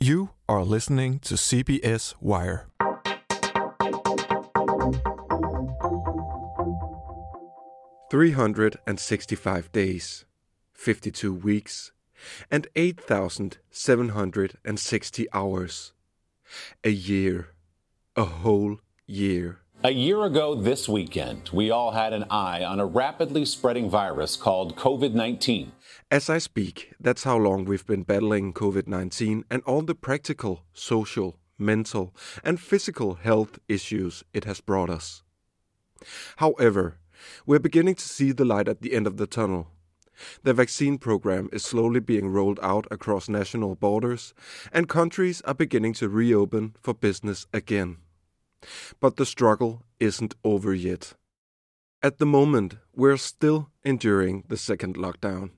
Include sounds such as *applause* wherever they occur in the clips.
You are listening to CBS Wire. Three hundred and sixty-five days, fifty-two weeks, and eight thousand seven hundred and sixty hours. A year, a whole year. A year ago this weekend, we all had an eye on a rapidly spreading virus called COVID 19. As I speak, that's how long we've been battling COVID 19 and all the practical, social, mental, and physical health issues it has brought us. However, we're beginning to see the light at the end of the tunnel. The vaccine program is slowly being rolled out across national borders, and countries are beginning to reopen for business again. But the struggle isn't over yet. At the moment, we're still enduring the second lockdown,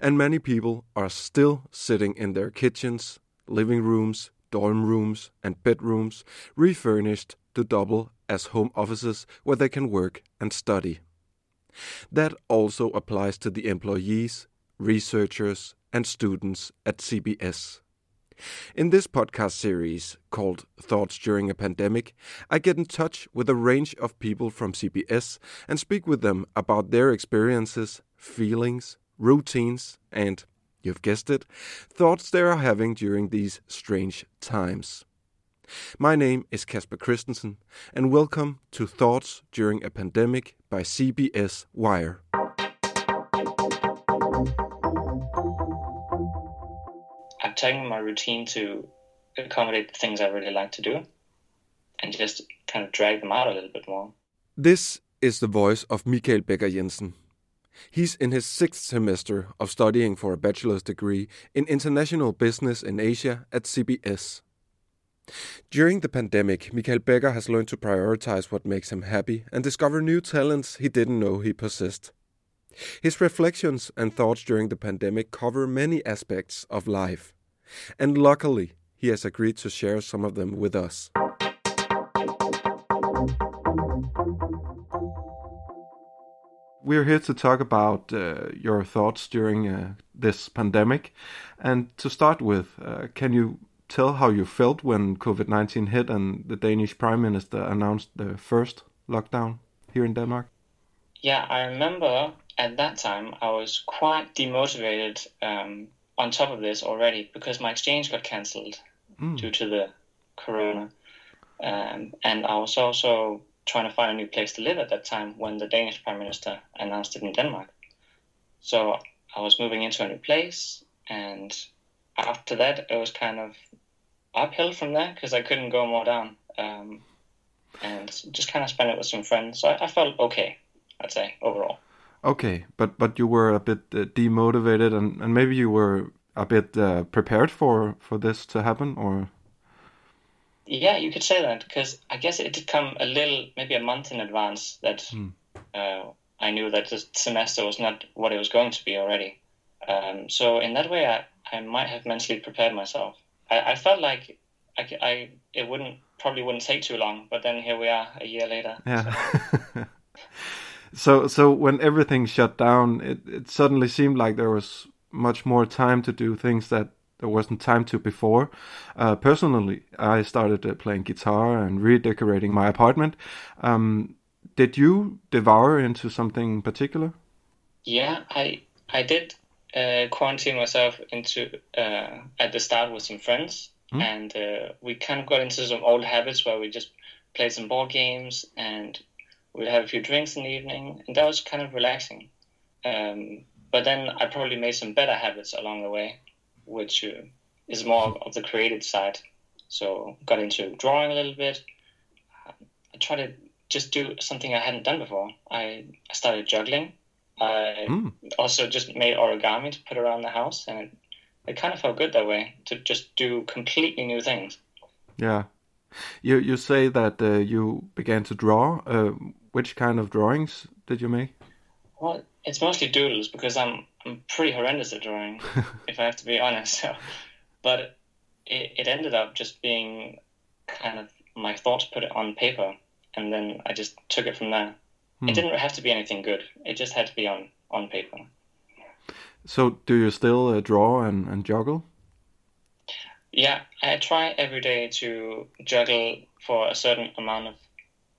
and many people are still sitting in their kitchens, living rooms, dorm rooms, and bedrooms refurnished to double as home offices where they can work and study. That also applies to the employees, researchers, and students at CBS. In this podcast series called Thoughts During a Pandemic, I get in touch with a range of people from CBS and speak with them about their experiences, feelings, routines, and, you've guessed it, thoughts they are having during these strange times. My name is Kasper Christensen, and welcome to Thoughts During a Pandemic by CBS Wire. I've my routine to accommodate the things I really like to do and just kind of drag them out a little bit more. This is the voice of Mikael Becker Jensen. He's in his sixth semester of studying for a bachelor's degree in international business in Asia at CBS. During the pandemic, Mikael Becker has learned to prioritize what makes him happy and discover new talents he didn't know he possessed. His reflections and thoughts during the pandemic cover many aspects of life, and luckily, he has agreed to share some of them with us. We're here to talk about uh, your thoughts during uh, this pandemic. And to start with, uh, can you tell how you felt when COVID 19 hit and the Danish Prime Minister announced the first lockdown here in Denmark? Yeah, I remember at that time I was quite demotivated um, on top of this already because my exchange got cancelled Mm. due to the corona. Um, and I was also trying to find a new place to live at that time when the Danish Prime Minister announced it in Denmark. So I was moving into a new place, and after that, it was kind of uphill from there because I couldn't go more down. Um, and just kind of spent it with some friends. So I, I felt okay, I'd say, overall. Okay, but but you were a bit uh, demotivated, and, and maybe you were a bit uh, prepared for for this to happen, or Yeah, you could say that because I guess it did come a little, maybe a month in advance that uh, I knew that the semester was not what it was going to be already. Um, so in that way, I, I might have mentally prepared myself. I, I felt like I, I- it wouldn't probably wouldn't take too long, but then here we are a year later. yeah. so *laughs* so so when everything shut down, it it suddenly seemed like there was much more time to do things that there wasn't time to before. Uh, personally, I started uh, playing guitar and redecorating my apartment. Um, did you devour into something particular? Yeah, I I did uh, quarantine myself into uh, at the start with some friends, and uh, we kind of got into some old habits where we just played some board games and we'd have a few drinks in the evening, and that was kind of relaxing. Um, but then I probably made some better habits along the way, which uh, is more of the creative side. So got into drawing a little bit. I tried to just do something I hadn't done before. I, I started juggling. I Mm. also just made origami to put around the house, and it, it kind of felt good that way to just do completely new things. Yeah. You you say that uh, you began to draw. Uh, which kind of drawings did you make? Well, it's mostly doodles because I'm I'm pretty horrendous at drawing, *laughs* if I have to be honest. So, but it, it ended up just being kind of my thoughts put it on paper, and then I just took it from there. It didn't have to be anything good. It just had to be on on paper. So do you still uh, draw and, and juggle? Yeah, I try every day to juggle for a certain amount of,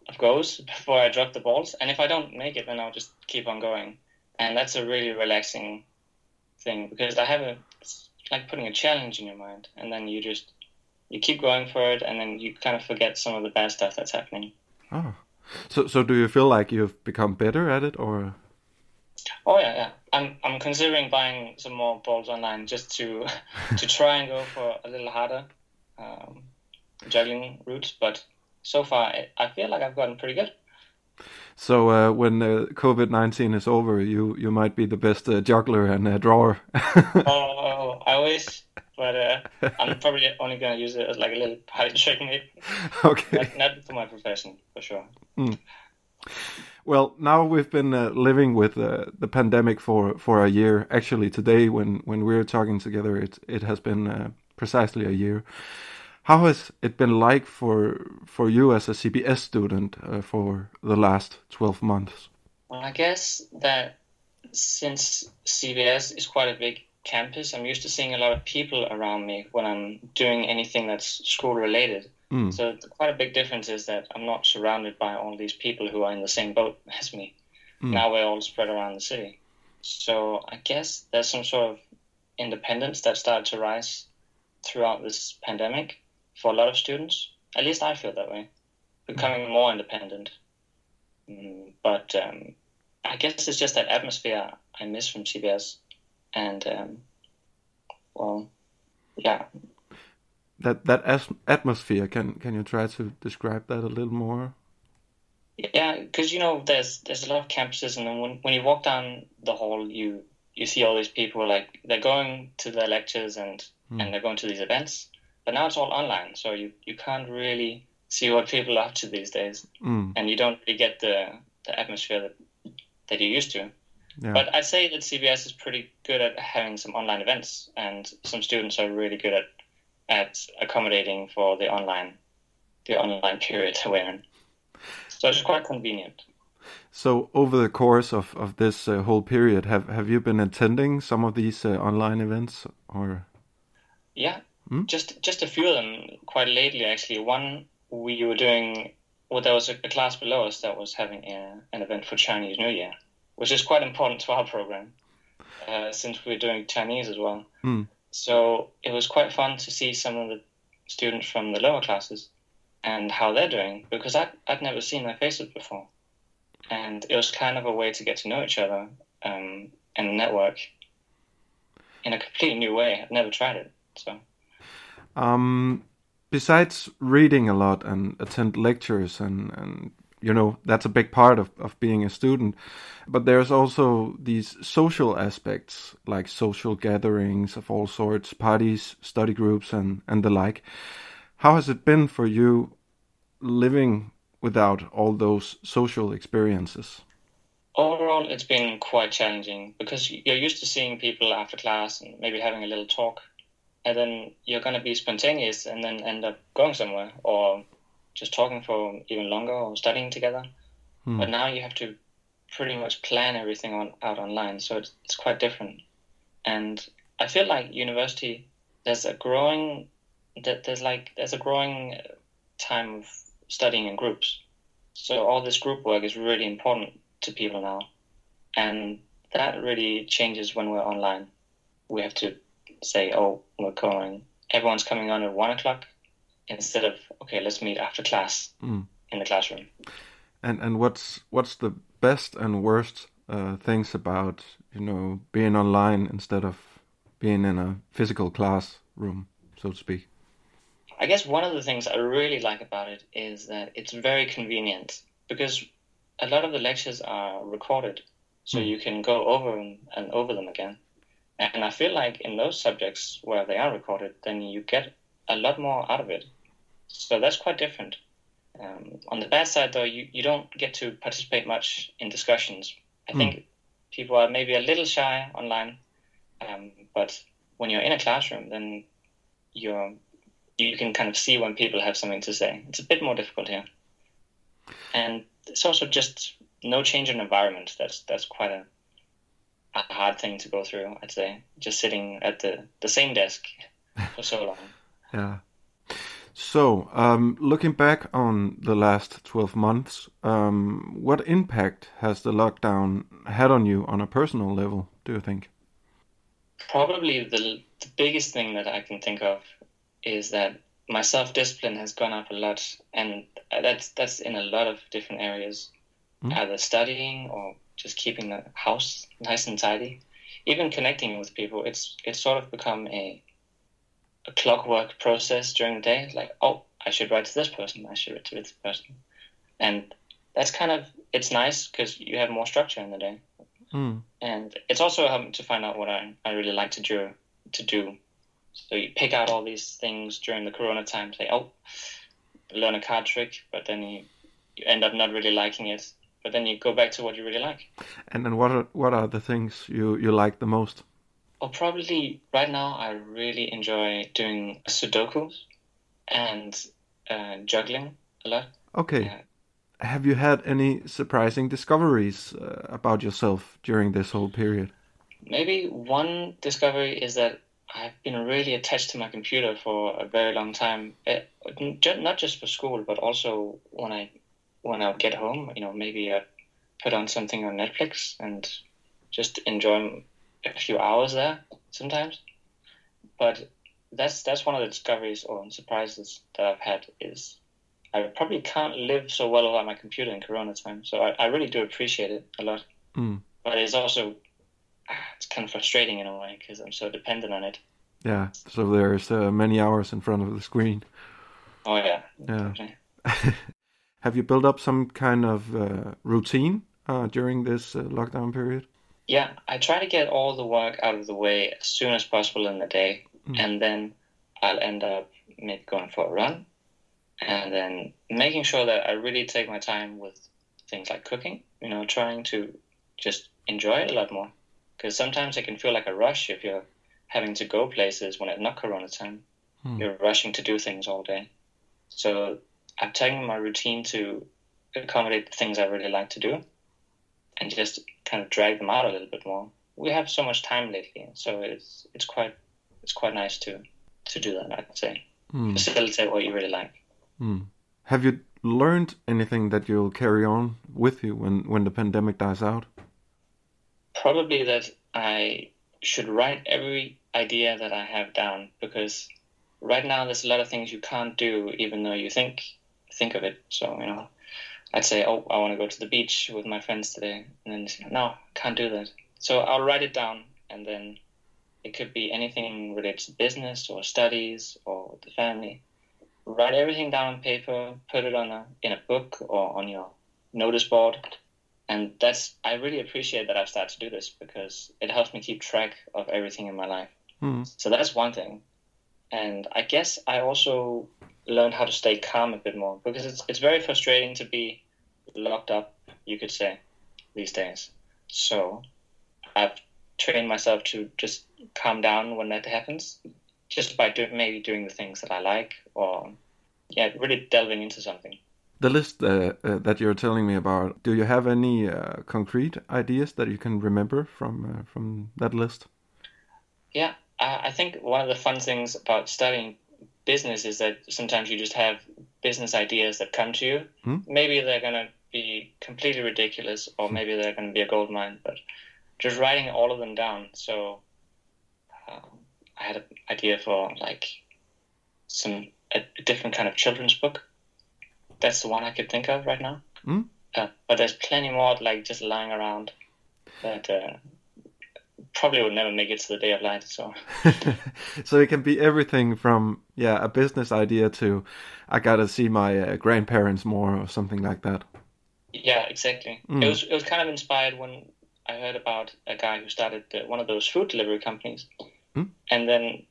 of goals *laughs* before I drop the balls. And if I don't make it, then I'll just keep on going. And that's a really relaxing thing because I have a it's like putting a challenge in your mind, and then you just you keep going for it, and then you kind of forget some of the bad stuff that's happening. Oh, so so do you feel like you've become better at it, or? Oh yeah, yeah. I'm I'm considering buying some more balls online just to to *laughs* try and go for a little harder um, juggling routes, but so far I, feel like I've gotten pretty good. So uh, when uh, COVID nineteen is over, you you might be the best uh, juggler and uh, drawer. oh, oh, *laughs* I wish, but uh, I'm probably only going to use it as like a little *laughs* party trick, maybe. Okay. Not, not for my profession, for sure. Mm. Well, now we've been uh, living with uh, the pandemic for, for a year. Actually, today when, when we're talking together, it it has been uh, precisely a year. How has it been like for for you as a CBS student uh, for the last twelve months? I guess that since CBS is quite a big campus, I'm used to seeing a lot of people around me when I'm doing anything that's school related. Mm. So quite a big difference is that I'm not surrounded by all these people who are in the same boat *laughs* as me. Mm. Now we're all spread around the city. So I guess there's some sort of independence that started to rise throughout this pandemic for a lot of students. At least I feel that way, becoming more independent. Mm, but um, I guess it's just that atmosphere I miss from CBS, and um, well, yeah, That that atmosphere can can you try to describe that a little more? Yeah, because you know, there's there's a lot of campuses, and then when when you walk down the hall, you you see all these people like they're going to their lectures and Hmm. and they're going to these events, but now it's all online, so you you can't really see what people are up to these days, Mm. and you don't really get the the atmosphere that that you used to. Yeah. But I'd say that CBS is pretty good at having some online events, and some students are really good at at accommodating for the online the online period we're in. So it's quite convenient. So over the course of of this uh, whole period, have have you been attending some of these uh, online events or? Yeah, Hmm? just just a few of them quite lately actually. One we were doing well, there was a, a class below us that was having a, an event for Chinese New Year, which is quite important to our program uh, since we're doing Chinese as well. Hmm. So it was quite fun to see some of the students from the lower classes and how they're doing because I I'd never seen their faces before, and it was kind of a way to get to know each other um, and network in a completely new way. I've never tried it, so. Um, besides reading a lot and attend lectures and, and you know that's a big part of, of being a student. But there's also these social aspects like social gatherings of all sorts parties study groups and, and the like. How has it been for you living without all those social experiences? Overall, it's been quite challenging because you're used to seeing people after class and maybe having a little talk, and then you're going to be spontaneous and then end up going somewhere or just talking for even longer or studying together. Hmm. But now you have to pretty much plan everything on, out online, so it's, it's quite different. And I feel like university, there's a growing, that there's like there's a growing time of studying in groups. So all this group work is really important to people now, and that really changes when we're online. We have to say, "Oh, we're going. Everyone's coming on at one o'clock," instead of, "Okay, let's meet after class Mm. in the classroom." and and what's what's the best and worst uh, things about you know being online instead of being in a physical classroom so to speak I guess one of the things I really like about it is that it's very convenient because a lot of the lectures are recorded, so Mm. you can go over and, and over them again. And I feel like in those subjects where they are recorded, then you get a lot more out of it. So that's quite different. Um, on the bad side, though, you, you don't get to participate much in discussions. I Mm. think people are maybe a little shy online, um, but when you're in a classroom, then you're you can kind of see when people have something to say. It's a bit more difficult here, and it's also just no change in environment. That's that's quite a, a hard thing to go through. I'd say just sitting at the the same desk *laughs* for so long. Yeah. So, um, looking back on the last 12 months, um, what impact has the lockdown had on you on a personal level, do you think? Probably the, the biggest thing that I can think of is that my self discipline has gone up a lot, and that's that's in a lot of different areas, mm. either studying or just keeping the house nice and tidy, even connecting with people. It's it's sort of become a a clockwork process during the day. Like, oh, I should write to this person. I should write to this person, and that's kind of it's nice because you have more structure in the day, mm. and it's also helping to find out what I, I really like to do to do. So you pick out all these things during the Corona time. Say, oh, learn a card trick, but then you you end up not really liking it. But then you go back to what you really like. And then what are what are the things you you like the most? Well, probably right now I really enjoy doing Sudoku and uh, juggling a lot. Okay. Uh, Have you had any surprising discoveries uh, about yourself during this whole period? Maybe one discovery is that I've been really attached to my computer for a very long time. It, not just for school, but also when I when I get home. You know, maybe I put on something on Netflix and just enjoy a few hours there sometimes. But that's that's one of the discoveries or surprises that I've had is I probably can't live so well without my computer in Corona time. So I, I really do appreciate it a lot. Mm. But it's also ah, it's kind of frustrating in a way because I'm so dependent on it. Yeah. So there's uh, many hours in front of the screen. Oh yeah. Yeah. *laughs* Have you built up some kind of uh, routine uh, during this uh, lockdown period? Yeah, I try to get all the work out of the way as soon as possible in the day, mm. and then I'll end up maybe going for a run, and then making sure that I really take my time with things like cooking. You know, trying to just enjoy it a lot more, because sometimes it can feel like a rush if you're having to go places when it's not Corona time. Mm. You're rushing to do things all day, so I've taken my routine to accommodate the things I really like to do and just kind of drag them out a little bit more. We have so much time lately, so it's it's quite it's quite nice to to do that. I'd say mm. facilitate what you really like. Mm. Have you learned anything that you'll carry on with you when when the pandemic dies out? Probably that I should write every idea that I have down because right now there's a lot of things you can't do even though you think think of it. So you know, I'd say, oh, I want to go to the beach with my friends today, and then say, no, can't do that. So I'll write it down, and then it could be anything related to business or studies or the family. Write everything down on paper, put it on a in a book or on your notice board, and that's I really appreciate that I've started to do this because it helps me keep track of everything in my life. Mm-hmm. So that's one thing, and I guess I also learned how to stay calm a bit more because it's it's very frustrating to be locked up, you could say, these days. So I've trained myself to just calm down when that happens, just by do, maybe doing the things that I like or yeah, really delving into something. The list uh, uh, that you're telling me about, do you have any uh, concrete ideas that you can remember from uh, from that list? Yeah, I think one of the fun things about studying business is that sometimes you just have business ideas that come to you. Hmm? Maybe they're going to be completely ridiculous, or maybe they're going to be a gold mine, but just writing all of them down. So um, I had an idea for like some a, a, different kind of children's book. That's the one I could think of right now. Hmm? Uh, but there's plenty more like just lying around that uh, probably would never make it to the day of light. So, *laughs* so it can be everything from yeah a business idea to I gotta see my uh, grandparents more or something like that. Yeah, exactly. Mm. It was it was kind of inspired when I heard about a guy who started the, one of those food delivery companies, mm. and then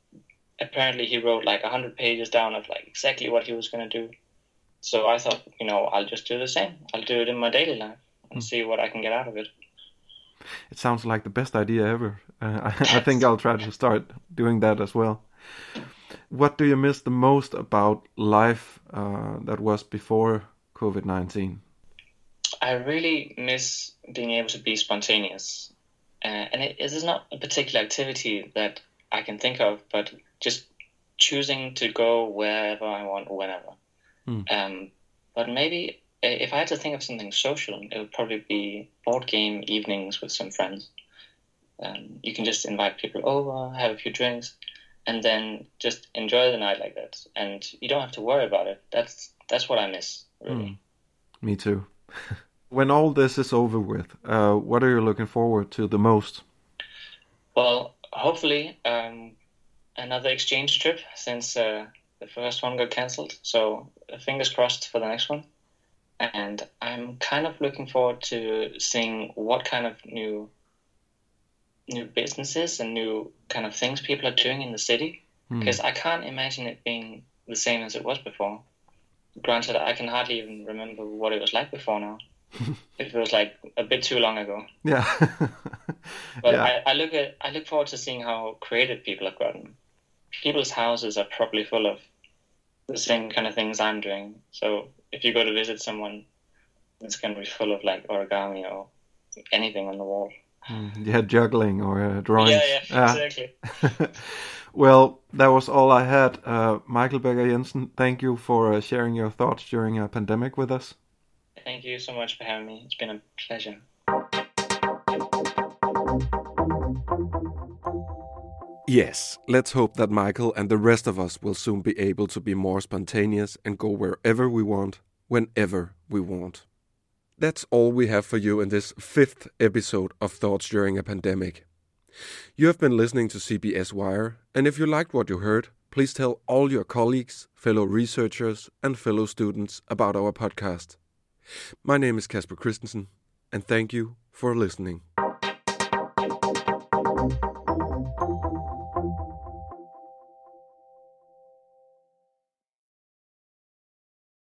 apparently he wrote like a hundred pages down of like exactly what he was gonna do. So I thought, you know, I'll just do the same. I'll do it in my daily life and mm. see what I can get out of it. It sounds like the best idea ever. Uh, I, I think I'll try to start doing that as well. What do you miss the most about life uh, that was before COVID 19? I really miss being able to be spontaneous. Uh, and it, it is not a particular activity that I can think of, but just choosing to go wherever I want, whenever. Mm. Um, but maybe if I had to think of something social, it would probably be board game evenings with some friends. Um, you can just invite people over, have a few drinks, and then just enjoy the night like that. And you don't have to worry about it. That's that's what I miss. Really. Mm. Me too. *laughs* when all this is over with, uh, what are you looking forward to the most? Well, hopefully um, another exchange trip since uh, the first one got cancelled. So fingers crossed for the next one. And I'm kind of looking forward to seeing what kind of new new businesses and new kind of things people are doing in the city because hmm. I can't imagine it being the same as it was before. Granted, I can hardly even remember what it was like before now. *laughs* it was like a bit too long ago. Yeah. *laughs* but yeah. I, I, look at I look forward to seeing how creative people have gotten. People's houses are probably full of the same kind of things I'm doing. So if you go to visit someone, it's going to be full of like origami or anything on the wall. Mm, yeah, juggling or uh, drawing. Yeah, yeah, yeah. exactly. *laughs* well, that was all I had. Uh, Michael Becker Jensen, thank you for uh, sharing your thoughts during a pandemic with us. Thank you so much for having me. It's been a pleasure. Yes, let's hope that Michael and the rest of us will soon be able to be more spontaneous and go wherever we want, whenever we want. That's all we have for you in this fifth episode of Thoughts During a Pandemic. You have been listening to CBS Wire, and if you liked what you heard, please tell all your colleagues, fellow researchers, and fellow students about our podcast. My name is Kasper Christensen, and thank you for listening.